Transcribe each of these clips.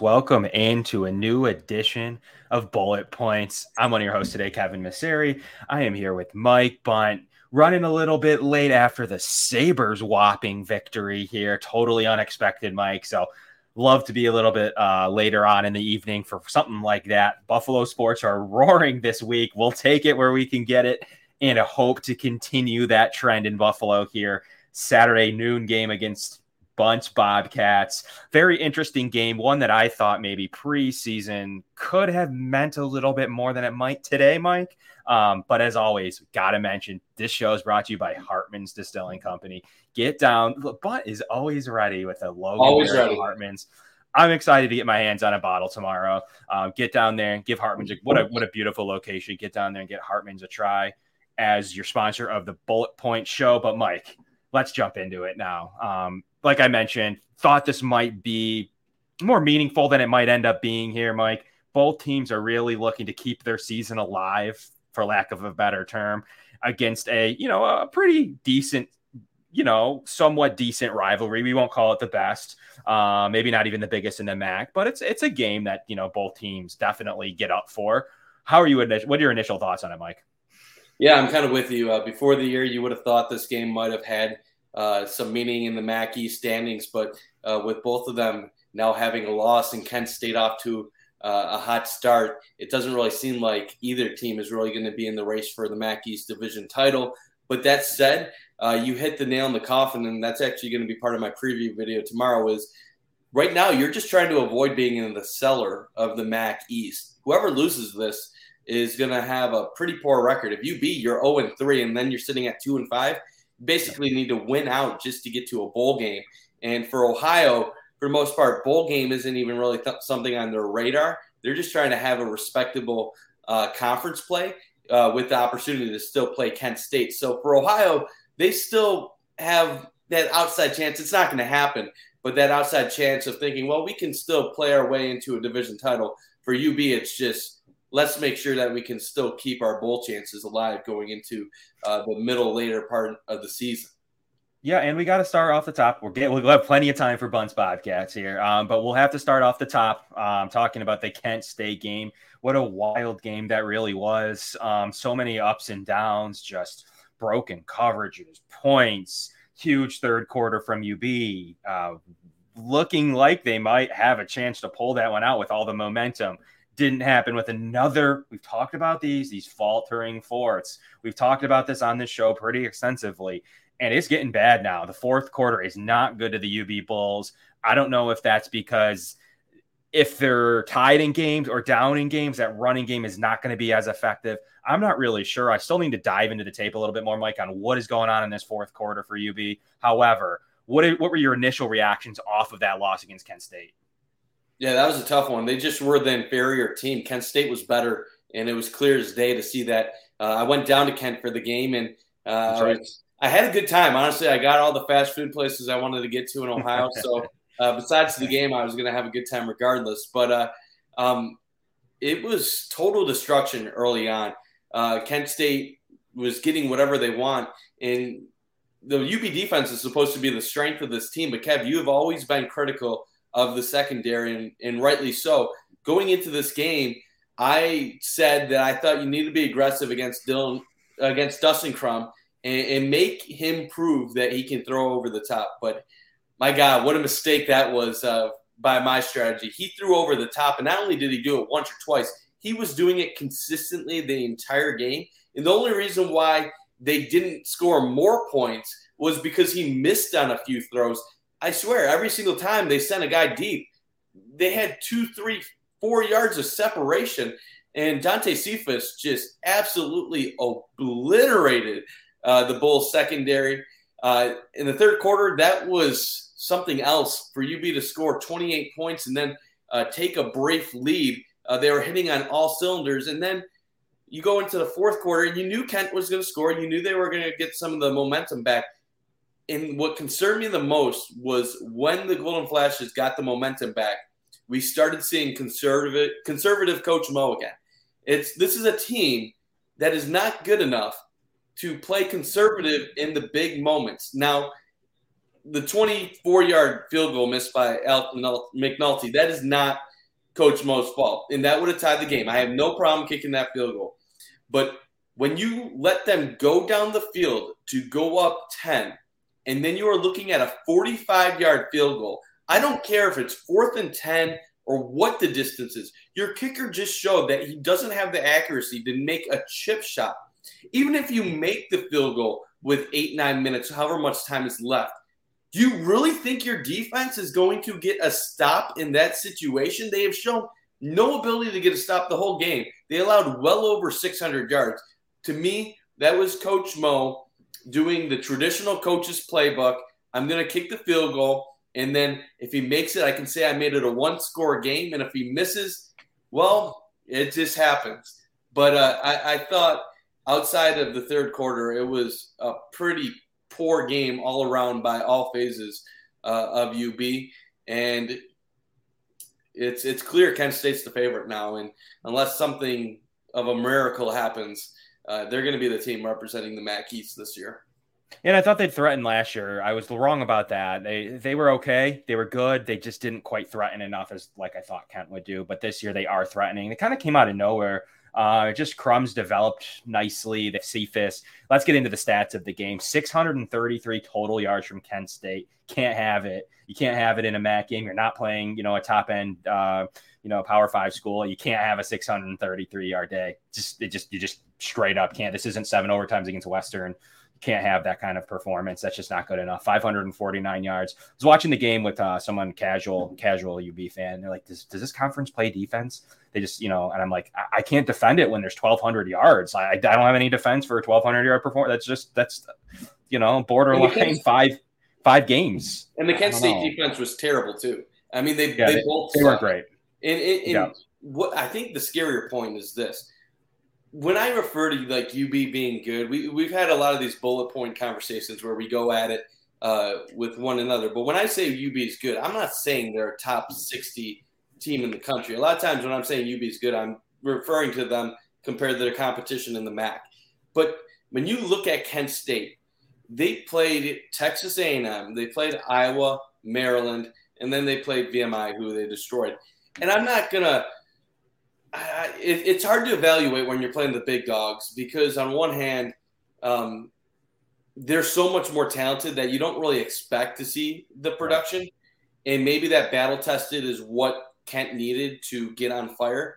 Welcome into a new edition of Bullet Points. I'm one of your hosts today, Kevin Masseri. I am here with Mike Bunt, running a little bit late after the Sabres whopping victory here. Totally unexpected, Mike. So, love to be a little bit uh, later on in the evening for something like that. Buffalo sports are roaring this week. We'll take it where we can get it and hope to continue that trend in Buffalo here. Saturday noon game against Bunch Bobcats. Very interesting game. One that I thought maybe preseason could have meant a little bit more than it might today, Mike. Um, but as always, got to mention this show is brought to you by Hartman's Distilling Company. Get down. Bunt is always ready with a logo. Always ready. Hartman's. I'm excited to get my hands on a bottle tomorrow. Um, get down there and give Hartman's a, what a what a beautiful location. Get down there and get Hartman's a try as your sponsor of the Bullet Point Show. But Mike, let's jump into it now. Um, like I mentioned, thought this might be more meaningful than it might end up being here, Mike. Both teams are really looking to keep their season alive, for lack of a better term, against a you know a pretty decent, you know, somewhat decent rivalry. We won't call it the best, uh, maybe not even the biggest in the MAC, but it's it's a game that you know both teams definitely get up for. How are you? What are your initial thoughts on it, Mike? Yeah, I'm kind of with you. Uh, before the year, you would have thought this game might have had uh, some meaning in the MAC East standings, but uh, with both of them now having a loss and Kent State off to uh, a hot start, it doesn't really seem like either team is really going to be in the race for the MAC East division title. But that said, uh, you hit the nail in the coffin, and that's actually going to be part of my preview video tomorrow. Is right now you're just trying to avoid being in the cellar of the MAC East. Whoever loses this is going to have a pretty poor record. If you beat, you're 0 and 3, and then you're sitting at 2 and 5. Basically, need to win out just to get to a bowl game. And for Ohio, for the most part, bowl game isn't even really th- something on their radar. They're just trying to have a respectable uh, conference play uh, with the opportunity to still play Kent State. So for Ohio, they still have that outside chance. It's not going to happen, but that outside chance of thinking, well, we can still play our way into a division title. For UB, it's just let's make sure that we can still keep our bowl chances alive going into uh, the middle later part of the season. Yeah, and we got to start off the top. We're getting, we'll have plenty of time for Bunts Bobcats here, um, but we'll have to start off the top, um, talking about the Kent State game. What a wild game that really was. Um, so many ups and downs, just broken coverages, points, huge third quarter from UB, uh, looking like they might have a chance to pull that one out with all the momentum didn't happen with another. We've talked about these, these faltering forts. We've talked about this on this show pretty extensively, and it's getting bad now. The fourth quarter is not good to the UB Bulls. I don't know if that's because if they're tied in games or down in games, that running game is not going to be as effective. I'm not really sure. I still need to dive into the tape a little bit more, Mike, on what is going on in this fourth quarter for UB. However, what, what were your initial reactions off of that loss against Kent State? Yeah, that was a tough one. They just were the inferior team. Kent State was better, and it was clear as day to see that. Uh, I went down to Kent for the game, and uh, right. I had a good time. Honestly, I got all the fast food places I wanted to get to in Ohio. so, uh, besides the game, I was going to have a good time regardless. But uh, um, it was total destruction early on. Uh, Kent State was getting whatever they want, and the UB defense is supposed to be the strength of this team. But Kev, you have always been critical of the secondary, and, and rightly so. Going into this game, I said that I thought you need to be aggressive against Dylan, against Dustin Crum, and, and, make him prove that he can throw over the top. But my God, what a mistake that was uh, by my strategy. He threw over the top, and not only did he do it once or twice, he was doing it consistently the entire game. And the only reason why they didn't score more points was because he missed on a few throws. I swear, every single time they sent a guy deep, they had two, three, four yards of separation. And Dante Cephas just absolutely obliterated uh, the Bulls secondary. Uh, in the third quarter, that was something else for UB to score 28 points and then uh, take a brief lead. Uh, they were hitting on all cylinders. And then you go into the fourth quarter, and you knew Kent was going to score. You knew they were going to get some of the momentum back and what concerned me the most was when the Golden Flashes got the momentum back, we started seeing conservative conservative coach Mo again. It's this is a team that is not good enough to play conservative in the big moments. Now, the 24 yard field goal missed by Alton McNulty, that is not Coach Mo's fault. And that would have tied the game. I have no problem kicking that field goal. But when you let them go down the field to go up 10, and then you are looking at a 45 yard field goal, I don't care if it's fourth and 10 or what the distance is. Your kicker just showed that he doesn't have the accuracy to make a chip shot. Even if you make the field goal with eight, nine minutes, however much time is left, do you really think your defense is going to get a stop in that situation? They have shown no ability to get a stop the whole game. They allowed well over 600 yards. To me, that was Coach Mo doing the traditional coach's playbook. I'm going to kick the field goal. And then if he makes it, I can say I made it a one score game. And if he misses, well, it just happens. But uh, I, I thought outside of the third quarter, it was a pretty poor game all around by all phases uh, of UB. And it's it's clear Kent State's the favorite now. And unless something of a miracle happens, uh, they're going to be the team representing the MAC East this year. And I thought they'd threaten last year. I was wrong about that. They they were okay. They were good. They just didn't quite threaten enough as like I thought Kent would do. But this year they are threatening. They kind of came out of nowhere. Uh, just Crum's developed nicely. The Cephas. Let's get into the stats of the game. 633 total yards from Kent State. Can't have it. You can't have it in a MAC game. You're not playing, you know, a top end, uh, you know, Power Five school. You can't have a 633 yard day. Just it just you just straight up can't. This isn't seven overtimes against Western can't have that kind of performance. That's just not good enough. 549 yards. I was watching the game with uh, someone casual, casual UB fan. They're like, does, does this conference play defense? They just, you know, and I'm like, I, I can't defend it when there's 1,200 yards. I, I don't have any defense for a 1,200 yard performance. That's just, that's, you know, borderline five, five games. And the Kent State know. defense was terrible too. I mean, they, yeah, they, they both, they were great. And, and, and yeah. what I think the scarier point is this when I refer to like UB being good, we we've had a lot of these bullet point conversations where we go at it uh, with one another. But when I say UB is good, I'm not saying they're a top 60 team in the country. A lot of times when I'm saying UB is good, I'm referring to them compared to their competition in the MAC. But when you look at Kent State, they played Texas A&M, they played Iowa, Maryland, and then they played VMI, who they destroyed. And I'm not gonna I, it, it's hard to evaluate when you're playing the big dogs because on one hand, um, they're so much more talented that you don't really expect to see the production, and maybe that battle tested is what Kent needed to get on fire.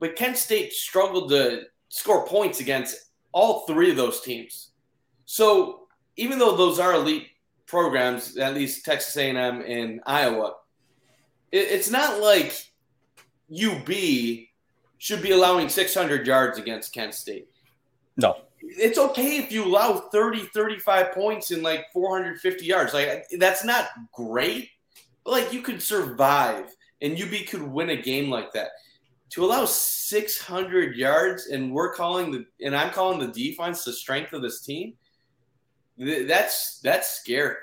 But Kent State struggled to score points against all three of those teams. So even though those are elite programs, at least Texas A&M and Iowa, it, it's not like UB should be allowing 600 yards against Kent State. No. It's okay if you allow 30, 35 points in like 450 yards. Like that's not great, but like you could survive and UB could win a game like that. To allow 600 yards and we're calling the and I'm calling the defense the strength of this team. That's that's scary.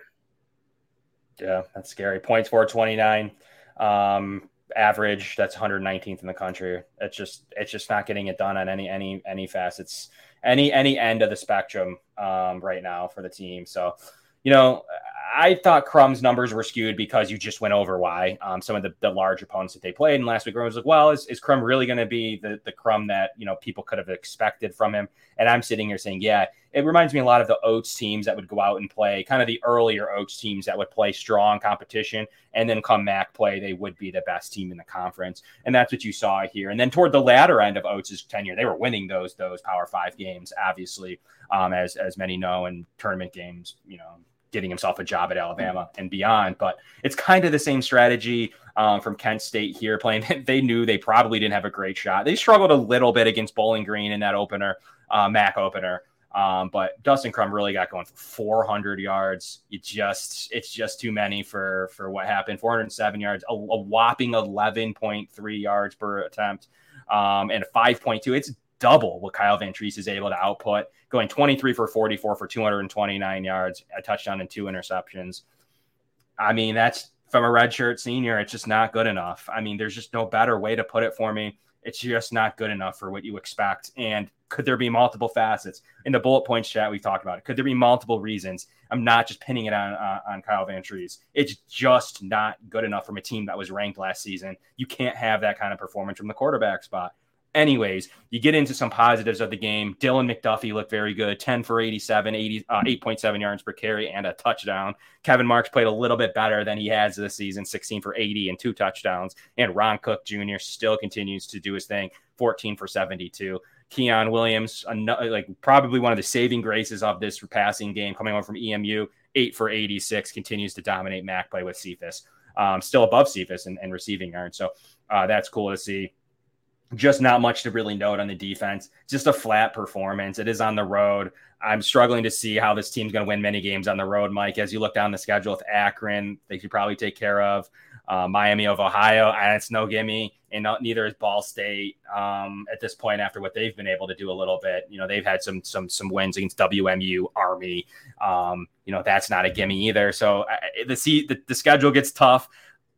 Yeah, that's scary. Points for 29. Um, average that's 119th in the country. It's just it's just not getting it done on any any any facets any any end of the spectrum um, right now for the team. So you know I thought Crum's numbers were skewed because you just went over why um, some of the, the large opponents that they played. And last week, I was like, well, is, is Crum really going to be the, the Crum that, you know, people could have expected from him? And I'm sitting here saying, yeah, it reminds me a lot of the Oats teams that would go out and play kind of the earlier Oats teams that would play strong competition. And then come MAC play, they would be the best team in the conference. And that's what you saw here. And then toward the latter end of Oats' tenure, they were winning those, those Power Five games, obviously, um, as, as many know, and tournament games, you know, getting himself a job at Alabama and beyond. But it's kind of the same strategy um, from Kent State here playing. they knew they probably didn't have a great shot. They struggled a little bit against Bowling Green in that opener, uh, MAC opener. Um, but Dustin Crum really got going for 400 yards. It just it's just too many for for what happened. 407 yards, a, a whopping 11.3 yards per attempt, um, and 5.2. It's double what Kyle Vantrease is able to output, going 23 for 44 for 229 yards, a touchdown and two interceptions. I mean, that's from a redshirt senior. It's just not good enough. I mean, there's just no better way to put it for me. It's just not good enough for what you expect. And could there be multiple facets in the bullet points chat We've talked about it? Could there be multiple reasons? I'm not just pinning it on uh, on Kyle Vantrease. It's just not good enough from a team that was ranked last season. You can't have that kind of performance from the quarterback spot. Anyways, you get into some positives of the game. Dylan McDuffie looked very good 10 for 87, 80, uh, 8.7 yards per carry, and a touchdown. Kevin Marks played a little bit better than he has this season 16 for 80 and two touchdowns. And Ron Cook Jr. still continues to do his thing 14 for 72. Quian Williams, like probably one of the saving graces of this passing game coming over from EMU, eight for 86, continues to dominate MAC play with Cephas. Um, still above Cephas and, and receiving yards. So uh, that's cool to see just not much to really note on the defense. Just a flat performance. It is on the road. I'm struggling to see how this team's going to win many games on the road, Mike. As you look down the schedule with Akron, they could probably take care of uh, Miami of Ohio, and it's no gimme. And not, neither is Ball State um, at this point. After what they've been able to do a little bit, you know, they've had some some some wins against WMU, Army. Um, you know, that's not a gimme either. So uh, the, the the schedule gets tough.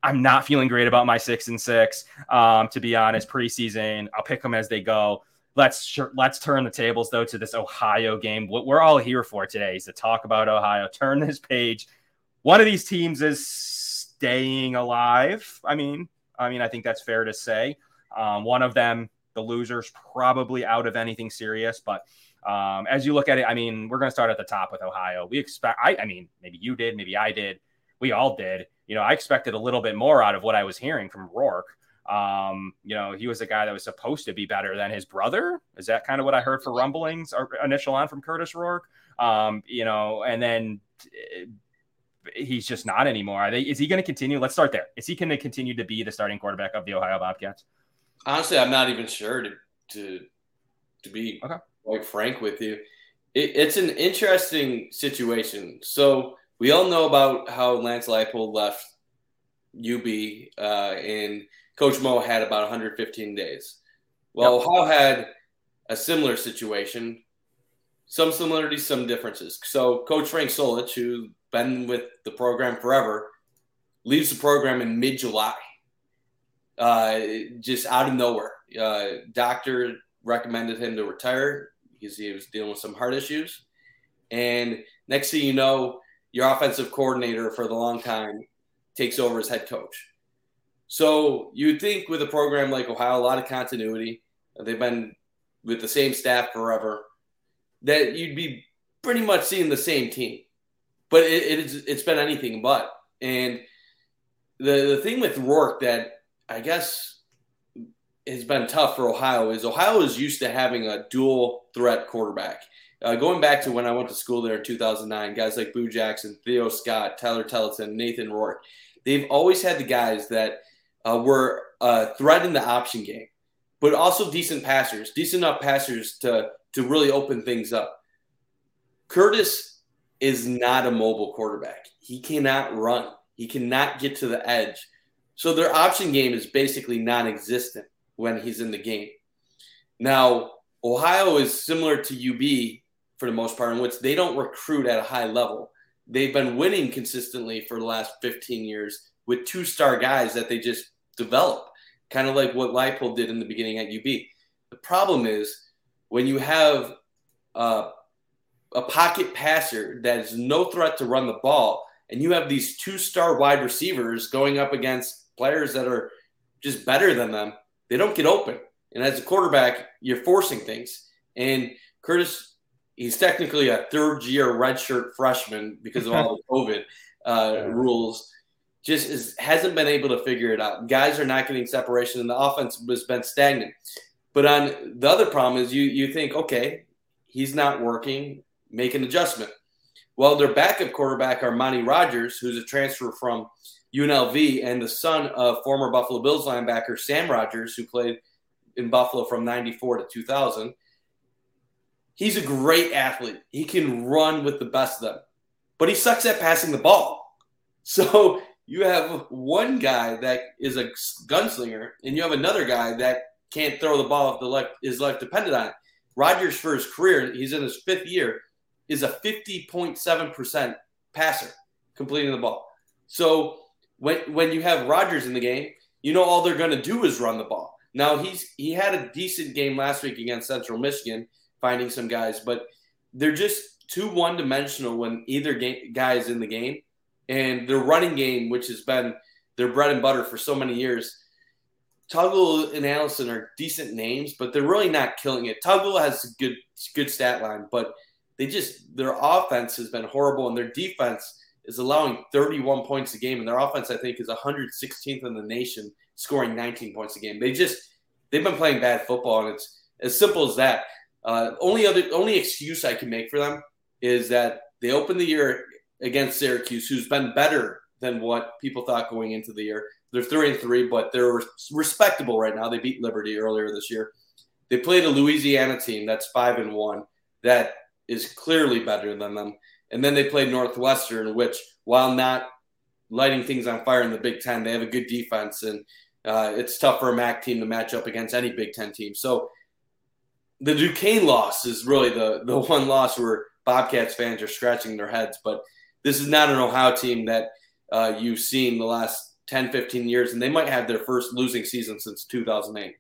I'm not feeling great about my six and six. Um, to be honest, preseason, I'll pick them as they go. Let's let's turn the tables though to this Ohio game. What we're all here for today is to talk about Ohio. Turn this page. One of these teams is staying alive. I mean, I mean, I think that's fair to say. Um, one of them, the losers, probably out of anything serious. But um, as you look at it, I mean, we're going to start at the top with Ohio. We expect. I, I mean, maybe you did, maybe I did, we all did you know, I expected a little bit more out of what I was hearing from Rourke. Um, you know, he was a guy that was supposed to be better than his brother. Is that kind of what I heard for rumblings or initial on from Curtis Rourke? Um, you know, and then eh, he's just not anymore. They, is he going to continue? Let's start there. Is he going to continue to be the starting quarterback of the Ohio Bobcats? Honestly, I'm not even sure to to to be okay. quite frank with you. It, it's an interesting situation. So we all know about how Lance Leipold left UB, uh, and Coach Mo had about 115 days. Well, yep. Ohio had a similar situation, some similarities, some differences. So, Coach Frank Solich, who's been with the program forever, leaves the program in mid July, uh, just out of nowhere. Uh, doctor recommended him to retire because he was dealing with some heart issues. And next thing you know, your offensive coordinator for the long time takes over as head coach. So you'd think with a program like Ohio, a lot of continuity. They've been with the same staff forever. That you'd be pretty much seeing the same team, but it, it's it's been anything but. And the the thing with Rourke that I guess has been tough for Ohio is Ohio is used to having a dual threat quarterback. Uh, going back to when I went to school there in 2009, guys like Boo Jackson, Theo Scott, Tyler Tettleton, Nathan Rourke, they've always had the guys that uh, were a threat in the option game, but also decent passers, decent enough passers to to really open things up. Curtis is not a mobile quarterback. He cannot run. He cannot get to the edge. So their option game is basically non-existent when he's in the game. Now, Ohio is similar to UB for the most part, in which they don't recruit at a high level. They've been winning consistently for the last 15 years with two star guys that they just develop, kind of like what Leipold did in the beginning at UB. The problem is when you have uh, a pocket passer that is no threat to run the ball, and you have these two star wide receivers going up against players that are just better than them, they don't get open. And as a quarterback, you're forcing things. And Curtis he's technically a third year redshirt freshman because of all the COVID uh, yeah. rules. Just is, hasn't been able to figure it out. Guys are not getting separation, and the offense has been stagnant. But on the other problem is you you think, okay, he's not working, make an adjustment. Well, their backup quarterback, Armani Rogers, who's a transfer from UNLV and the son of former Buffalo Bills linebacker Sam Rogers, who played in Buffalo from 94 to 2000 He's a great athlete. He can run with the best of them, but he sucks at passing the ball. So you have one guy that is a gunslinger, and you have another guy that can't throw the ball if the left is left dependent on it. Rogers, for his career, he's in his fifth year, is a 50.7% passer completing the ball. So when when you have Rogers in the game, you know all they're going to do is run the ball. Now he's he had a decent game last week against Central Michigan, finding some guys, but they're just too one dimensional when either game, guy is in the game, and their running game, which has been their bread and butter for so many years. Tuggle and Allison are decent names, but they're really not killing it. Tuggle has a good good stat line, but they just their offense has been horrible, and their defense is allowing 31 points a game, and their offense I think is 116th in the nation, scoring 19 points a game. They just they've been playing bad football, and it's as simple as that. Uh, only other only excuse I can make for them is that they opened the year against Syracuse, who's been better than what people thought going into the year. They're three and three, but they're respectable right now. They beat Liberty earlier this year. They played a Louisiana team that's five and one that is clearly better than them. And then they played Northwestern, which, while not lighting things on fire in the Big Ten, they have a good defense, and uh, it's tough for a MAC team to match up against any Big Ten team. So the Duquesne loss is really the the one loss where Bobcats fans are scratching their heads. But this is not an Ohio team that uh, you've seen the last 10, 15 years, and they might have their first losing season since 2008.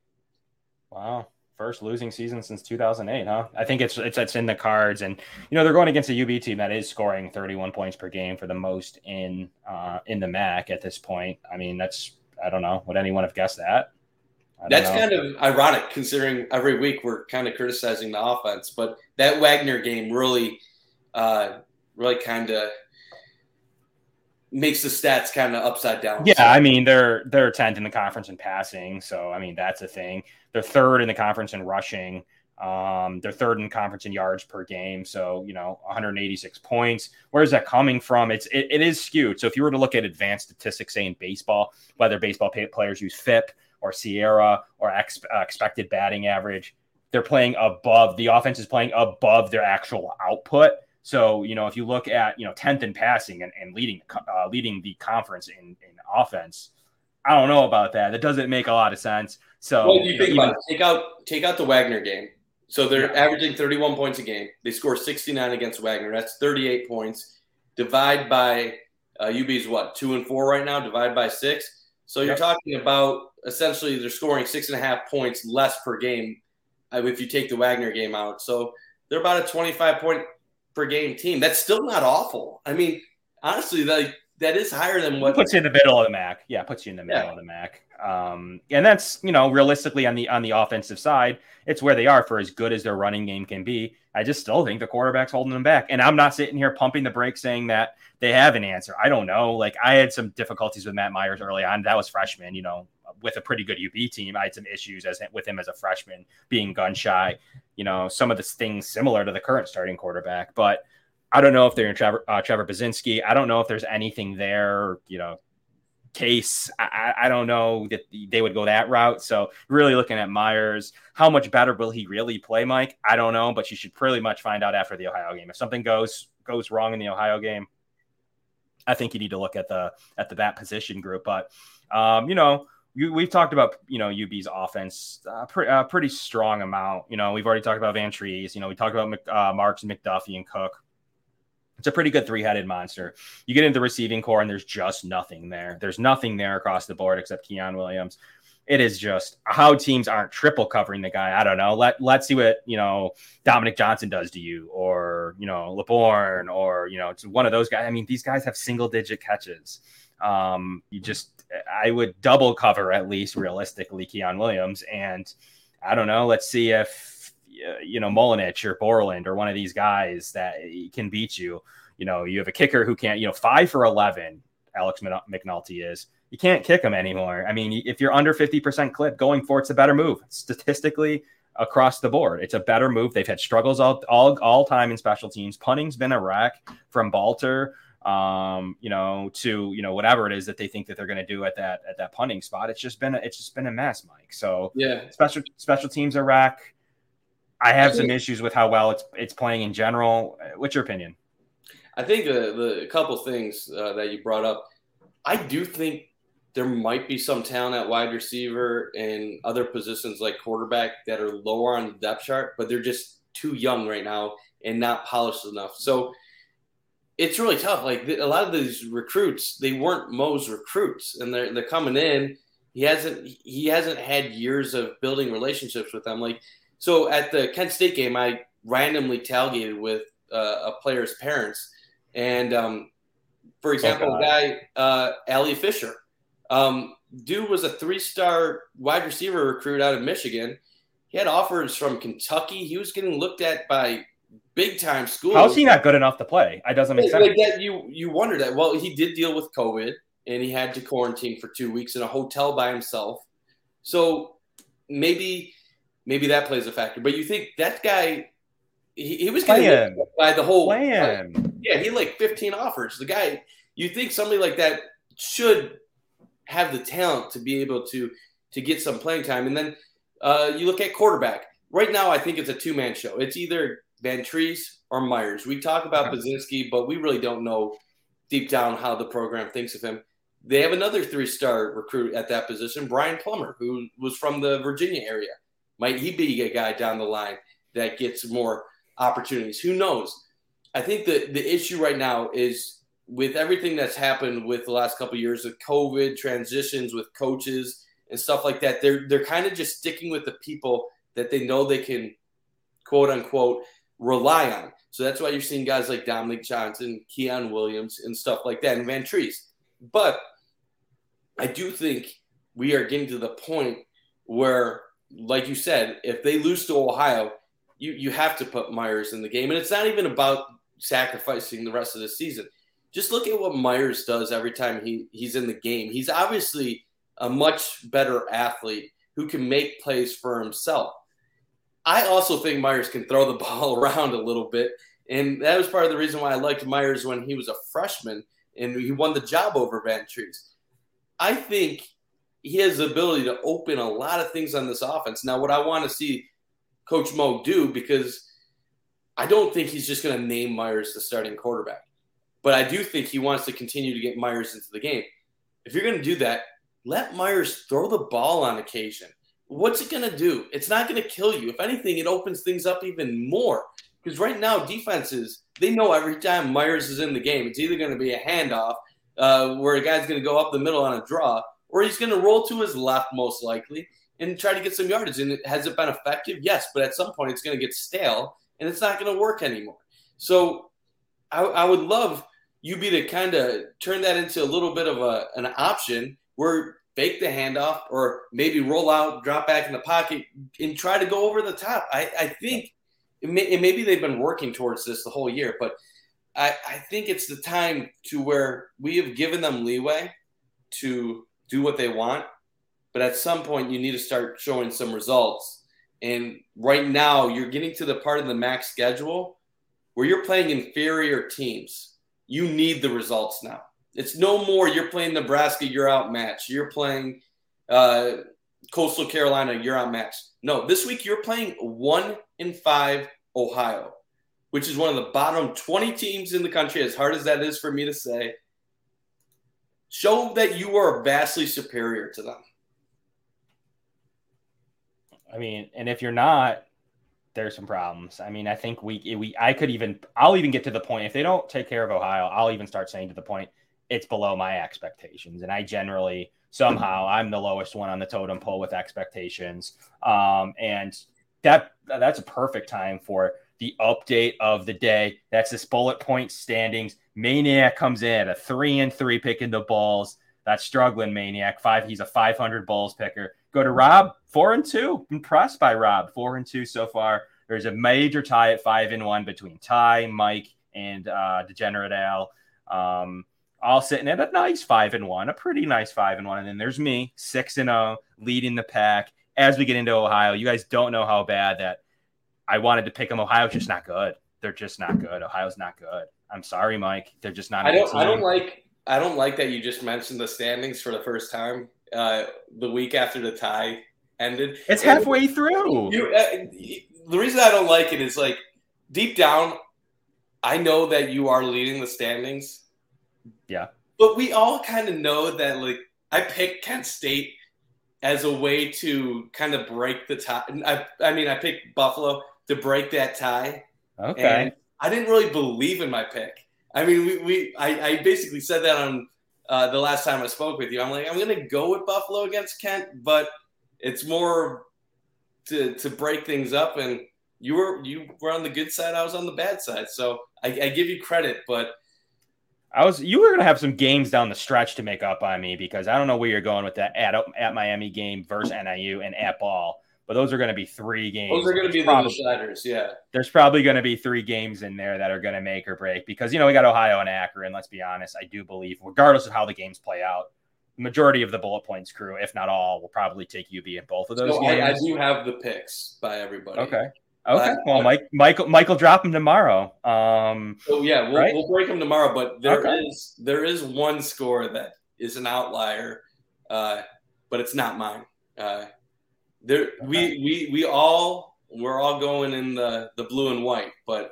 Wow. First losing season since 2008, huh? I think it's, it's it's in the cards, and you know they're going against a UB team that is scoring 31 points per game for the most in uh, in the MAC at this point. I mean, that's I don't know. Would anyone have guessed that? That's know. kind of ironic considering every week we're kind of criticizing the offense, but that Wagner game really, uh, really kind of makes the stats kind of upside down. Yeah, so. I mean they're they're 10th in the conference in passing, so I mean that's a thing. They're third in the conference in rushing. Um, they're third in conference in yards per game, so you know 186 points. Where's that coming from? It's it, it is skewed. So if you were to look at advanced statistics, say in baseball, whether baseball players use FIP or SIERA or ex, uh, expected batting average, they're playing above. The offense is playing above their actual output. So, you know, if you look at, you know, 10th in passing and, and leading uh, leading the conference in, in offense, I don't know about that. That doesn't make a lot of sense. So, well, you think about it, take out take out the Wagner game. So they're yeah. averaging 31 points a game. They score 69 against Wagner. That's 38 points. Divide by uh, UB's what two and four right now. Divide by six. So you're yep. talking about essentially they're scoring six and a half points less per game uh, if you take the Wagner game out. So they're about a 25 point per game team. That's still not awful. I mean, honestly, that that is higher than what puts you in the middle of the MAC. Yeah, puts you in the middle yeah. of the MAC. Um, and that's you know realistically on the on the offensive side, it's where they are for as good as their running game can be. I just still think the quarterback's holding them back. And I'm not sitting here pumping the brakes saying that they have an answer. I don't know. Like I had some difficulties with Matt Myers early on. That was freshman, you know, with a pretty good UB team. I had some issues as with him as a freshman being gun shy you know, some of the things similar to the current starting quarterback. But I don't know if they're in Trevor, uh, Trevor Baczynski. I don't know if there's anything there, you know, case. I, I, don't know that they would go that route. So really looking at Myers, how much better will he really play, Mike? I don't know, but you should pretty much find out after the Ohio game. If something goes goes wrong in the Ohio game, I think you need to look at the at the that position group. But um, you know, you, we've talked about you know UB's offense a uh, pre- uh, pretty strong amount. You know, we've already talked about Vantrease. You know, we talked about Mc, uh, Marks, McDuffie, and Cook. It's a pretty good three-headed monster. You get into the receiving corps, and there's just nothing there. There's nothing there across the board except Quian Williams. It is just how teams aren't triple covering the guy. I don't know. Let let's see what you know Dominic Johnson does to you, or you know LeBourne, or you know it's one of those guys. I mean, these guys have single-digit catches. Um, you just I would double cover at least realistically Quian Williams. And I don't know. Let's see if you know Molinich or Borland or one of these guys that can beat you. You know, you have a kicker who can't. You know, five for eleven. Alex McNulty is. You can't kick him anymore. I mean, if you're under 50% clip, going for it's a better move. Statistically, across the board. It's a better move. They've had struggles all all, all time in special teams. Punting's been a wreck from Balter um, you know, to you know whatever it is that they think that they're going to do at that at that punting spot. It's just been a, it's just been a mess, Mike. So yeah, special special teams are rack. I have some issues with how well it's it's playing in general. What's your opinion? I think the the couple things uh, that you brought up, I do think there might be some talent at wide receiver and other positions like quarterback that are lower on the depth chart, but they're just too young right now and not polished enough. So it's really tough. Like a lot of these recruits, they weren't Mo's recruits, and they're they're coming in. he hasn't he hasn't had years of building relationships with them. Like so at the Kent State game, I randomly tailgated with uh, a player's parents, and um, for example, oh, a guy uh, Ali Fisher, um, dude was a three-star wide receiver recruit out of Michigan. He had offers from Kentucky. He was getting looked at by big time schools. How's he not good enough to play? I doesn't make sense. Like that, you you wonder that. Well, he did deal with COVID and he had to quarantine for two weeks in a hotel by himself. So maybe maybe that plays a factor. But you think that guy he, he was getting by the whole plan. Yeah, he had like 15 offers. The guy, you think somebody like that should have the talent to be able to to get some playing time. And then uh, you look at quarterback. Right now, I think it's a two man show. It's either Vantrease or Myers. We talk about Baczynski, but we really don't know deep down how the program thinks of him. They have another three star recruit at that position, Brian Plummer, who was from the Virginia area. Might he be a guy down the line that gets more opportunities? Who knows? I think the, the issue right now is with everything that's happened with the last couple of years of COVID, transitions with coaches and stuff like that, they're they're kind of just sticking with the people that they know they can quote unquote rely on. So that's why you're seeing guys like Dominic Johnson, Quian Williams, and stuff like that, and Vantrease. But I do think we are getting to the point where, like you said, if they lose to Ohio, you, you have to put Myers in the game. And it's not even about sacrificing the rest of the season. Just look at what Myers does every time he, he's in the game. He's obviously a much better athlete who can make plays for himself. I also think Myers can throw the ball around a little bit. And that was part of the reason why I liked Myers when he was a freshman and he won the job over Vantrease. I think he has the ability to open a lot of things on this offense. Now, what I want to see Coach Mo do, because I don't think he's just going to name Myers the starting quarterback, but I do think he wants to continue to get Myers into the game. If you're going to do that, let Myers throw the ball on occasion. What's it going to do? It's not going to kill you. If anything, it opens things up even more. Because right now, defenses, they know every time Myers is in the game, it's either going to be a handoff uh, where a guy's going to go up the middle on a draw, or he's going to roll to his left most likely and try to get some yardage. And has it been effective? Yes, but at some point it's going to get stale and it's not going to work anymore. So I, I would love UB to kind of turn that into a little bit of a, an option where fake the handoff or maybe roll out, drop back in the pocket, and try to go over the top. I, I think it may, maybe they've been working towards this the whole year, but I, I think it's the time to where we have given them leeway to do what they want, but at some point you need to start showing some results. And right now you're getting to the part of the MAC's schedule where you're playing inferior teams. You need the results now. It's no more you're playing Nebraska, you're outmatched. You're playing uh, Coastal Carolina, you're outmatched. No, this week you're playing one in five Ohio which is one of the bottom 20 teams in the country, as hard as that is for me to say, show that you are vastly superior to them. I mean, and if you're not, there's some problems. I mean, I think we we I could even I'll even get to the point if they don't take care of Ohio, I'll even start saying to the point it's below my expectations, and I generally somehow I'm the lowest one on the totem pole with expectations, um, and that that's a perfect time for the update of the day. That's this bullet point standings. Maniac comes in at a three and three picking the balls. That's struggling Maniac. Five. He's a 500 balls picker. Go to Rob four and two. Impressed by Rob four and two so far. There's a major tie at five and one between Ty, Mike, and uh, Degenerate Al. Um, all sitting at a nice five and one, a pretty nice five and one. And then there's me, six and oh, leading the pack. As we get into Ohio, you guys don't know how bad that I wanted to pick them. Ohio's just not good. They're just not good. Ohio's not good. I'm sorry, Mike. They're just not. I don't. I don't like. I don't like that you just mentioned the standings for the first time uh, the week after the tie ended. It's halfway and, through. You, uh, the reason I don't like it is like deep down, I know that you are leading the standings. Yeah. But we all kind of know that like I picked Kent State as a way to kind of break the tie. I, I mean, I picked Buffalo to break that tie. Okay. And I didn't really believe in my pick. I mean, we, we I, I basically said that on uh, the last time I spoke with you. I'm like, I'm going to go with Buffalo against Kent, but it's more to to break things up. And you were you were on the good side. I was on the bad side. So I, I give you credit, but I was you were gonna have some games down the stretch to make up on me because I don't know where you're going with that at at Miami game versus NIU and at ball, but those are going to be three games. Those are going to be probably, the deciders, yeah. There's probably going to be three games in there that are going to make or break because you know we got Ohio and Akron. Let's be honest, I do believe, regardless of how the games play out, majority of the bullet points crew, if not all, will probably take UB in both of those so games. I, I do have the picks by everybody. Okay. Okay. Well, Mike, Michael, Michael, drop them tomorrow. Um, so yeah, we'll, right? we'll break him tomorrow. But there okay. is there is one score that is an outlier, uh, but it's not mine. Uh, there, we we we all we're all going in the the blue and white, but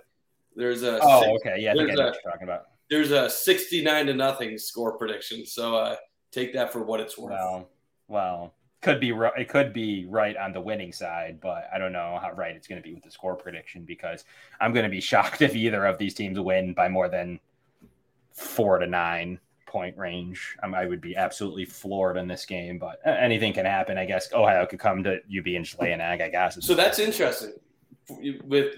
there's a oh six, okay yeah I think I know a, what you're talking about. There's a sixty nine to nothing score prediction, so uh, take that for what it's worth. Well, well, could be it could be right on the winning side, but I don't know how right it's going to be with the score prediction because I'm going to be shocked if either of these teams win by more than four to nine point range. Um, I would be absolutely floored in this game, but anything can happen. I guess Ohio could come to UB and just lay an egg. I guess. So that's interesting with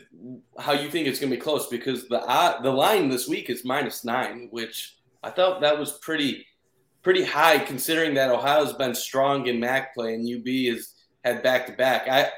how you think it's going to be close because the uh, the line this week is minus nine, which I thought that was pretty pretty high considering that Ohio's been strong in MAC play and UB has had back to back. I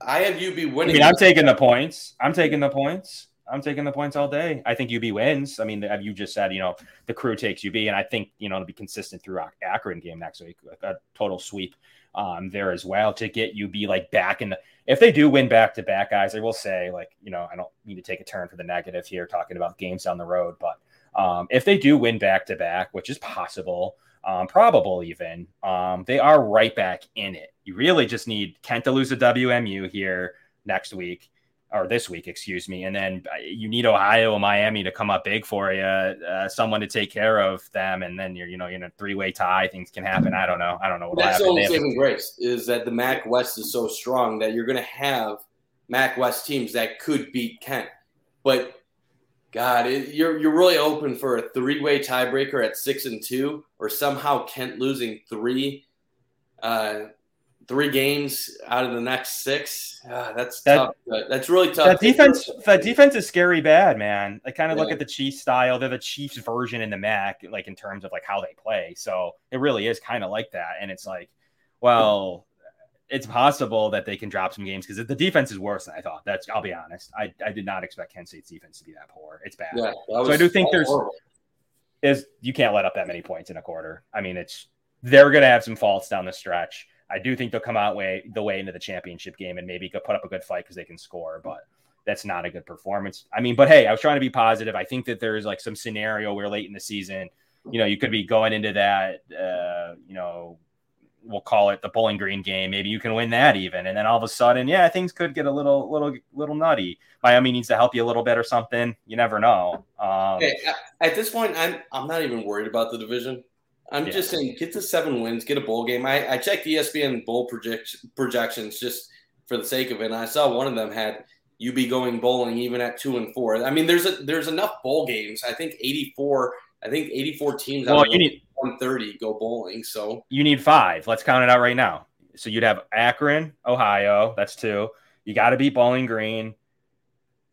I have UB winning. I mean, I'm taking the points. I'm taking the points. I'm taking the points all day. I think UB wins. I mean, you just said, you know, the crew takes UB, and I think you know it'll be consistent through Akron game next week, a total sweep um, there as well to get UB like back in the. If they do win back to back, guys, I will say, like, you know, I don't need to take a turn for the negative here, talking about games down the road, but um, if they do win back to back, which is possible, um, probable even, um, they are right back in it. You really just need Kent to lose a WMU here next week or this week, excuse me, and then uh, you need Ohio and Miami to come up big for you, uh, someone to take care of them, and then you're you know in a three way tie, things can happen. I don't know. I don't know. what That's the only saving grace is that the MAC West is so strong that you're going to have MAC West teams that could beat Kent, but God, it, you're you're really open for a three way tiebreaker at six and two, or somehow Kent losing three, uh, three games out of the next six. Uh, that's that, tough. That's really tough. That defense, that defense is scary bad, man. I kind of yeah. look at the Chiefs style. They're the Chiefs version in the MAC, like in terms of like how they play. So it really is kind of like that. And it's like, well, it's possible that they can drop some games because the defense is worse than I thought. That's I'll be honest. I, I did not expect Kent State's defense to be that poor. It's bad. Yeah, so I do think there's horrible. is you can't let up that many points in a quarter. I mean, it's they're gonna have some faults down the stretch. I do think they'll come out way the way into the championship game and maybe put up a good fight because they can score, but that's not a good performance. I mean, but hey, I was trying to be positive. I think that there's like some scenario where late in the season, you know, you could be going into that, uh, you know, we'll call it the Bowling Green game. Maybe you can win that even, and then all of a sudden, yeah, things could get a little, little, little nutty. Miami needs to help you a little bit or something. You never know. Um, hey, at this point, I'm I'm not even worried about the division. I'm yeah. just saying, get to seven wins, get a bowl game. I, I checked ESPN bowl project, projections just for the sake of it, and I saw one of them had UB going bowling even at two and four. I mean, there's a there's enough bowl games. I think 84. I think 84 teams. Well, you need 130 go bowling. So you need five. Let's count it out right now. So you'd have Akron, Ohio. That's two. You got to beat Bowling Green.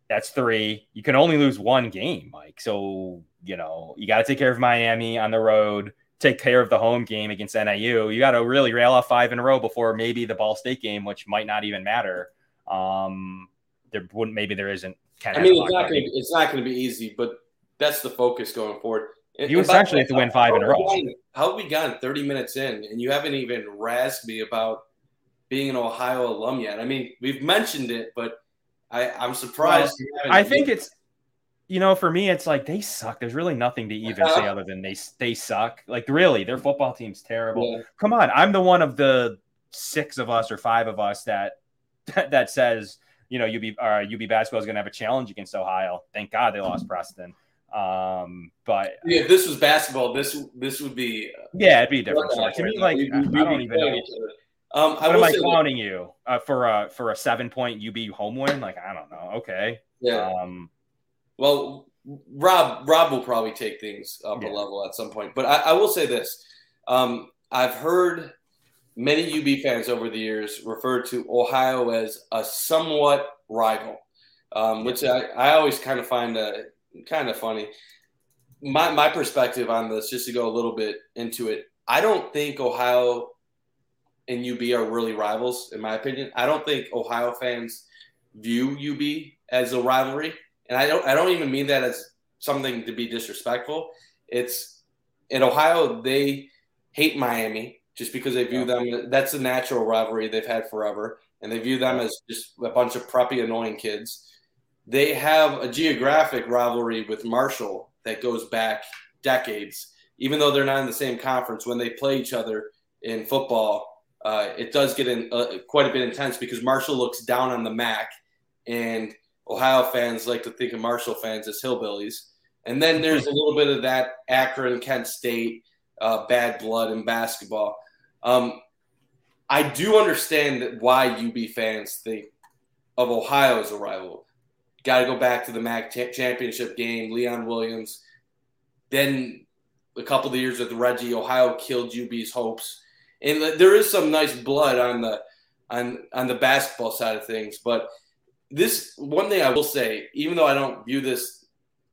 That's three. You can only lose one game, Mike. So you know you got to take care of Miami on the road. Take care of the home game against NIU. You got to really rail off five in a row before maybe the Ball State game, which might not even matter. Um, there wouldn't maybe there isn't. I mean, it's not, gonna, it's not going to be easy, but that's the focus going forward. You essentially have to win five in a row. How have we gotten 30 minutes in and you haven't even razzed me about being an Ohio alum yet? I mean, we've mentioned it, but I, I'm surprised. Well, I think it's, you know, for me, it's like they suck. There's really nothing to even uh, say other than they they suck. Like really, their football team's terrible. Yeah. Come on, I'm the one of the six of us or five of us that that says you know UB uh, UB basketball is going to have a challenge against Ohio. Thank God they lost Preston. Um, but yeah, if this was basketball, this this would be yeah, it'd be a different story. To me, like we, I, I don't even know. Um, what am I clowning you uh, for a for a seven point UB home win? Like I don't know. Okay. Yeah. Um, well, Rob Rob will probably take things up yeah. a level at some point. But I, I will say this: um, I've heard many UB fans over the years refer to Ohio as a somewhat rival, um, which I, I always kind of find uh, kind of funny. My my perspective on this, just to go a little bit into it, I don't think Ohio and UB are really rivals, in my opinion. I don't think Ohio fans view UB as a rivalry, and I don't. I don't even mean that as something to be disrespectful. It's in Ohio they hate Miami just because they view them. That's a natural rivalry they've had forever, and they view them as just a bunch of preppy, annoying kids. They have a geographic rivalry with Marshall that goes back decades, even though they're not in the same conference. When they play each other in football, uh, it does get in uh, quite a bit intense because Marshall looks down on the MAC, and Ohio fans like to think of Marshall fans as hillbillies. And then there's a little bit of that Akron, Kent State uh, bad blood in basketball. Um, I do understand why UB fans think of Ohio as a rival. Got to go back to the MAC championship game, Leon Williams. Then a couple of years with Reggie, Ohio killed UB's hopes and there is some nice blood on the on on the basketball side of things. But this one thing I will say, even though I don't view this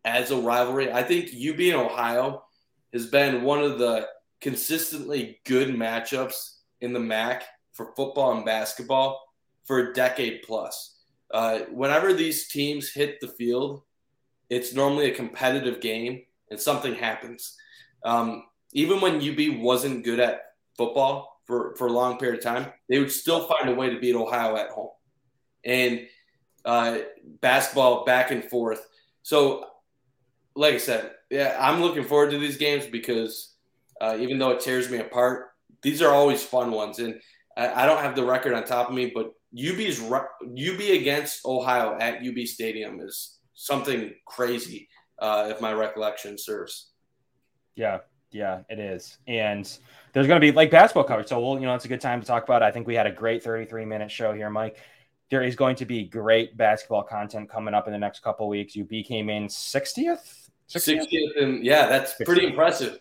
as a rivalry, I think UB and Ohio has been one of the consistently good matchups in the MAC for football and basketball for a decade plus. Uh, whenever these teams hit the field, it's normally a competitive game and something happens. Um, even when UB wasn't good at football for, for a long period of time, they would still find a way to beat Ohio at home. And uh, basketball back and forth. So, like I said, yeah, I'm looking forward to these games because uh, even though it tears me apart, these are always fun ones. And I, I don't have the record on top of me, but UB's UB against Ohio at UB Stadium is something crazy, uh, if my recollection serves. Yeah, yeah, it is. And there's going to be like basketball coverage. So we'll, you know, it's a good time to talk about. It. I think we had a great 33 minute show here, Mike. There is going to be great basketball content coming up in the next couple weeks. UB came in 60th, 60th, 60th and yeah, that's 60th. pretty impressive.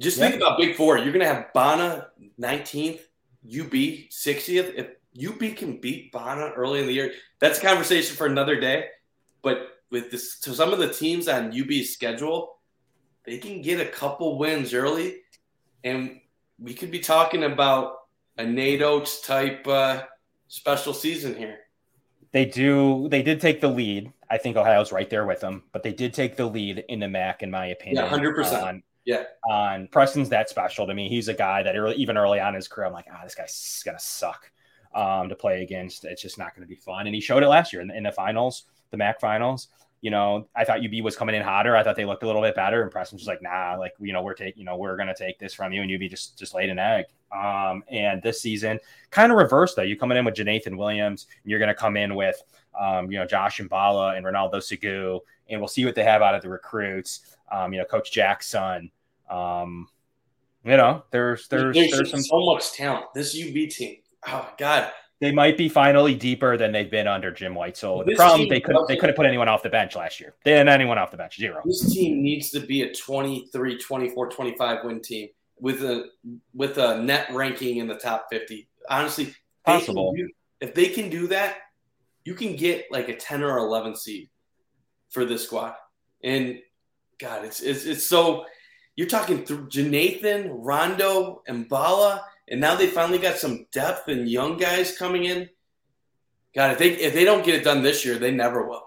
Just yeah. think about Big Four. You're going to have Bona 19th, UB 60th. If UB can beat Bona early in the year, that's a conversation for another day. But with this, so some of the teams on UB's schedule, they can get a couple wins early and we could be talking about a Nate Oats type uh, special season here. They do. They did take the lead. I think Ohio's right there with them, but they did take the lead in the MAC, in my opinion. Yeah, hundred percent. Yeah. On Preston's that special to me. He's a guy that early, even early on in his career, I'm like, ah, this guy's gonna suck um, to play against. It's just not going to be fun. And he showed it last year in in the finals, the MAC finals you know, I thought UB was coming in hotter. I thought they looked a little bit better. And Preston just like, nah, like, you know, we're taking, you know, we're going to take this from you. And UB just, just laid an egg. Um, and this season kind of reversed though. You coming in with Jeenathan Williams and you're going to come in with, um, you know, Josh Mballa and Ronaldo Segu, and we'll see what they have out of the recruits. Um, you know, Coach Jackson. Um, you know, there's, there's, there's, there's some so much talent. This UB team. Oh God, they might be finally deeper than they've been under Jim White. So the problem they couldn't they couldn't put anyone off the bench last year. They had anyone off the bench, zero. This team needs to be a 23, 24, 25 win team with a with a net ranking in the top 50. Honestly, possible. do, if they can do that, you can get like a 10 or 11 seed for this squad. And God, it's it's, it's so you're talking through Jeenathan, Rondo, and Bala and now they finally got some depth and young guys coming in. God, if they if they don't get it done this year, they never will.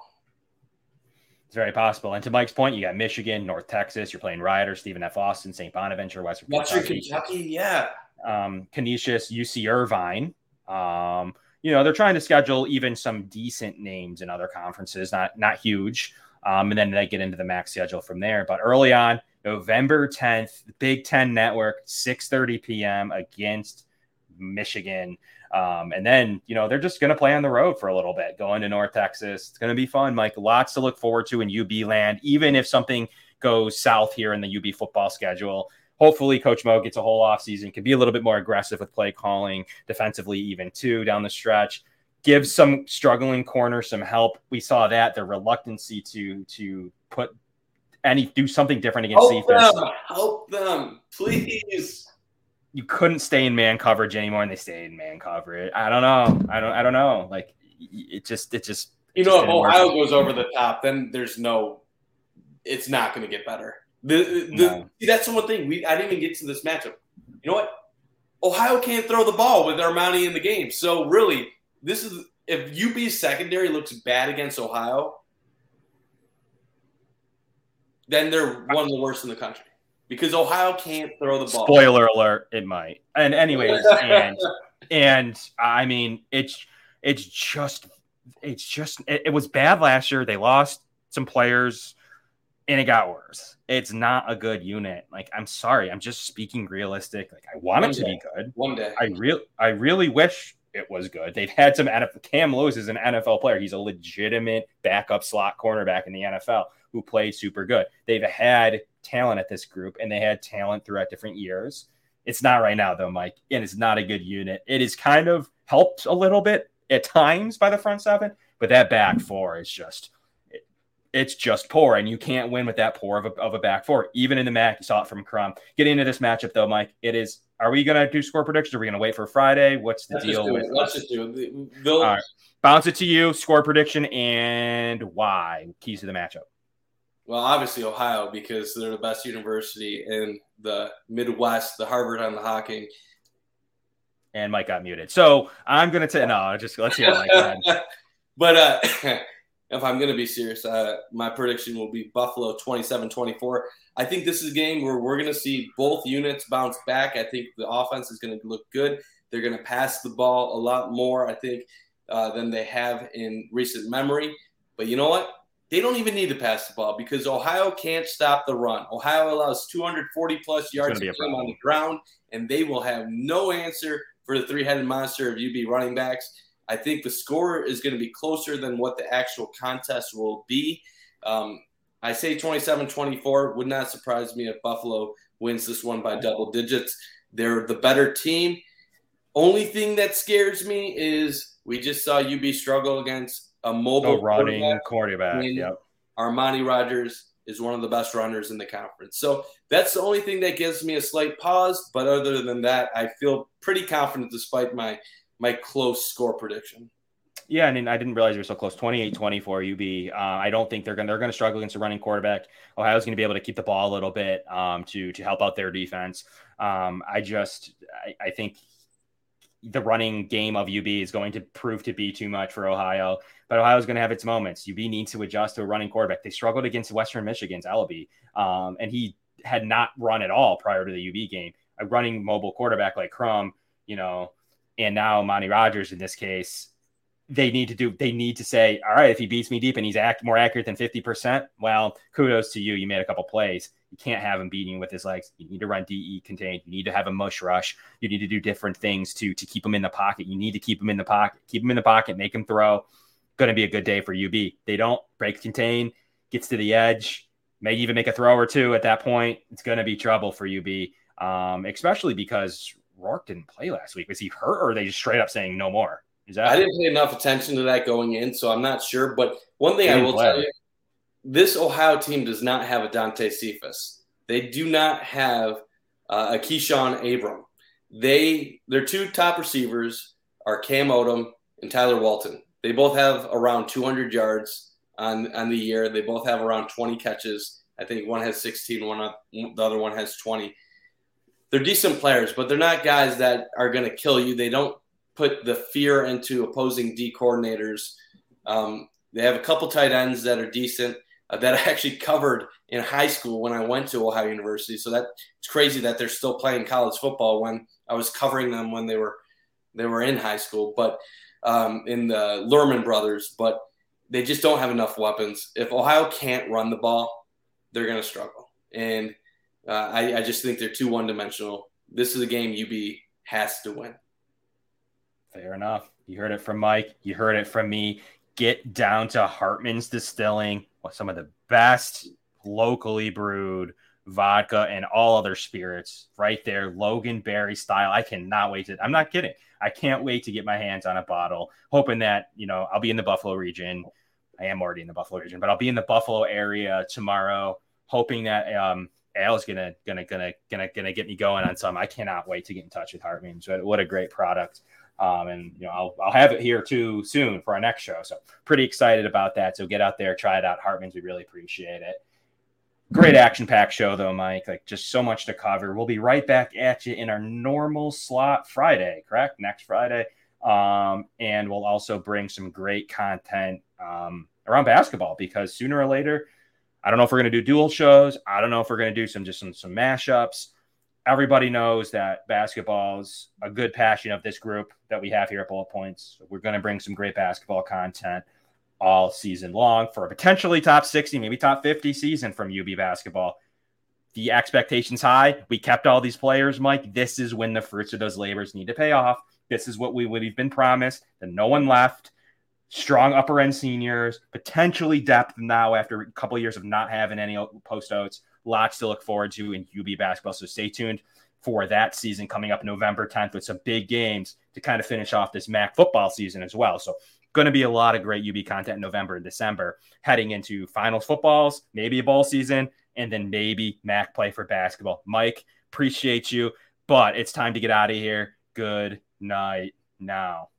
It's very possible. And to Mike's point, you got Michigan, North Texas. You're playing Rider, Stephen F. Austin, St. Bonaventure, Western, Western Kentucky. Yeah. Um, Canisius, UC Irvine. Um, you know, they're trying to schedule even some decent names in other conferences, not not huge. Um, and then they get into the MAC schedule from there. But early on, November 10th, Big Ten Network, 6:30 p.m. against Michigan. Um, and then, you know, they're just going to play on the road for a little bit, going to North Texas. It's going to be fun, Mike. Lots to look forward to in UB land, even if something goes south here in the UB football schedule. Hopefully, Coach Mo gets a whole offseason, can be a little bit more aggressive with play calling, defensively, even too, down the stretch give some struggling corner some help. We saw that the reluctancy to to put any do something different against help defense. Them, help them, please. You couldn't stay in man coverage anymore, and they stayed in man coverage. I don't know. I don't. I don't know. Like it just. It just. You know, if Ohio goes over the top, then there's no. It's not going to get better. The, the, no. that's the one thing we. I didn't even get to this matchup. You know what? Ohio can't throw the ball with Armani in the game. So really, this is if UB's secondary looks bad against Ohio, then they're one of the worst in the country because Ohio can't throw the ball. Spoiler alert: it might. And anyways, and and I mean, it's it's just it's just it, it was bad last year. They lost some players, and it got worse. It's not a good unit. Like I'm sorry, I'm just speaking realistic. Like I want One it to day. be good. One day, I real I really wish it was good. They've had some NFL. Cam Lewis is an NFL player. He's a legitimate backup slot cornerback in the NFL who played super good. They've had talent at this group, and they had talent throughout different years. It's not right now though, Mike, and it's not a good unit. It is kind of helped a little bit at times by the front seven, but that back four is just it's just poor, and you can't win with that poor of a, of a back four. Even in the MAC, you saw it from Crum. Getting into this matchup though, Mike, it is. Are we going to do score predictions? Are we going to wait for Friday? What's the Let's deal with? It. Let's just do it. All right. Bounce it to you. Score prediction and why? Keys to the matchup. Well, obviously Ohio because they're the best university in the Midwest, the Harvard on the Hocking. And Mike got muted. So I'm going to say no. I'll just let's hear Mike. but uh, if I'm going to be serious, uh, my prediction will be Buffalo 27 24. I think this is a game where we're going to see both units bounce back. I think the offense is going to look good. They're going to pass the ball a lot more, I think, uh, than they have in recent memory. But you know what? They don't even need to pass the ball because Ohio can't stop the run. Ohio allows 240 plus yards a game on the ground, and they will have no answer for the three headed monster of UB running backs. I think the score is going to be closer than what the actual contest will be. Um, I say 27 24. Would not surprise me if Buffalo wins this one by double digits. They're the better team. Only thing that scares me is we just saw UB struggle against a mobile oh, running quarterback. quarterback. Yep. Armani Rogers is one of the best runners in the conference. So that's the only thing that gives me a slight pause. But other than that, I feel pretty confident despite my my close score prediction. Yeah, I mean, I didn't realize you were so close. 28-24 UB. Uh, I don't think they're going to they're going to struggle against a running quarterback. Ohio's going to be able to keep the ball a little bit um, to to help out their defense. Um, I just I, I, think the running game of UB is going to prove to be too much for Ohio, but Ohio is going to have its moments. UB needs to adjust to a running quarterback. They struggled against Western Michigan's Eleby, um, and he had not run at all prior to the UB game. A running mobile quarterback like Crum, you know, and now Monty Rogers in this case, they need to do they need to say, all right, if he beats me deep and he's act more accurate than 50%, well, kudos to you. You made a couple plays. You can't have him beating with his legs. You need to run DE contained. You need to have a mush rush. You need to do different things to to keep him in the pocket. You need to keep him in the pocket. Keep him in the pocket, make him throw. Going to be a good day for UB. They don't break contain, gets to the edge, may even make a throw or two at that point. It's going to be trouble for UB, um, especially because Rourke didn't play last week. Was he hurt, or are they just straight up saying no more? Is that? I didn't pay enough attention to that going in, so I'm not sure. But one thing I will play. tell you: this Ohio team does not have a Dante Cephas. They do not have uh, a Keyshawn Abram. They their two top receivers are Cam Odom and Tyler Walton. They both have around 200 yards on on the year. They both have around 20 catches. I think one has 16, one the other one has 20 they're decent players, but they're not guys that are going to kill you. They don't put the fear into opposing D coordinators. Um, they have a couple tight ends that are decent uh, that I actually covered in high school when I went to Ohio University. So that it's crazy that they're still playing college football when I was covering them when they were they were in high school, but um, in the Lurman brothers. But they just don't have enough weapons. If Ohio can't run the ball, they're going to struggle. And uh, I, I just think they're too one dimensional. This is a game UB has to win. Fair enough. You heard it from Mike. You heard it from me. Get down to Hartman's Distilling, some of the best locally brewed vodka, and all other spirits right there, Loganberry style. I cannot wait to. I'm not kidding. I can't wait to get my hands on a bottle. Hoping that you know I'll be in the Buffalo region. I am already in the Buffalo region, but I'll be in the Buffalo area tomorrow. Hoping that um, Al's gonna gonna gonna gonna gonna get me going on some. I cannot wait to get in touch with Hartman's. What a great product. Um, and you know, I'll, I'll have it here too soon for our next show. So pretty excited about that. So get out there, try it out. Hartman's, we really appreciate it. Great action packed show though, Mike. Like just so much to cover. We'll be right back at you in our normal slot Friday, correct? Next Friday. Um, and we'll also bring some great content um, around basketball because sooner or later, I don't know if we're going to do dual shows. I don't know if we're going to do some just some some mashups everybody knows that basketball is a good passion of this group that we have here at Bullet Points. We're going to bring some great basketball content all season long for a potentially top 60, maybe top 50 season from UB basketball. The expectations high. We kept all these players, Mike. This is when the fruits of those labors need to pay off. This is what we would have been promised. That no one left. Strong upper end seniors, potentially depth now after a couple of years of not having any post outs lots to look forward to in UB basketball. So stay tuned for that season coming up November 10th with some big games to kind of finish off this MAC football season as well. So going to be a lot of great UB content in November and December heading into finals footballs, maybe a bowl season, and then maybe MAC play for basketball. Mike, appreciate you, but it's time to get out of here. Good night now.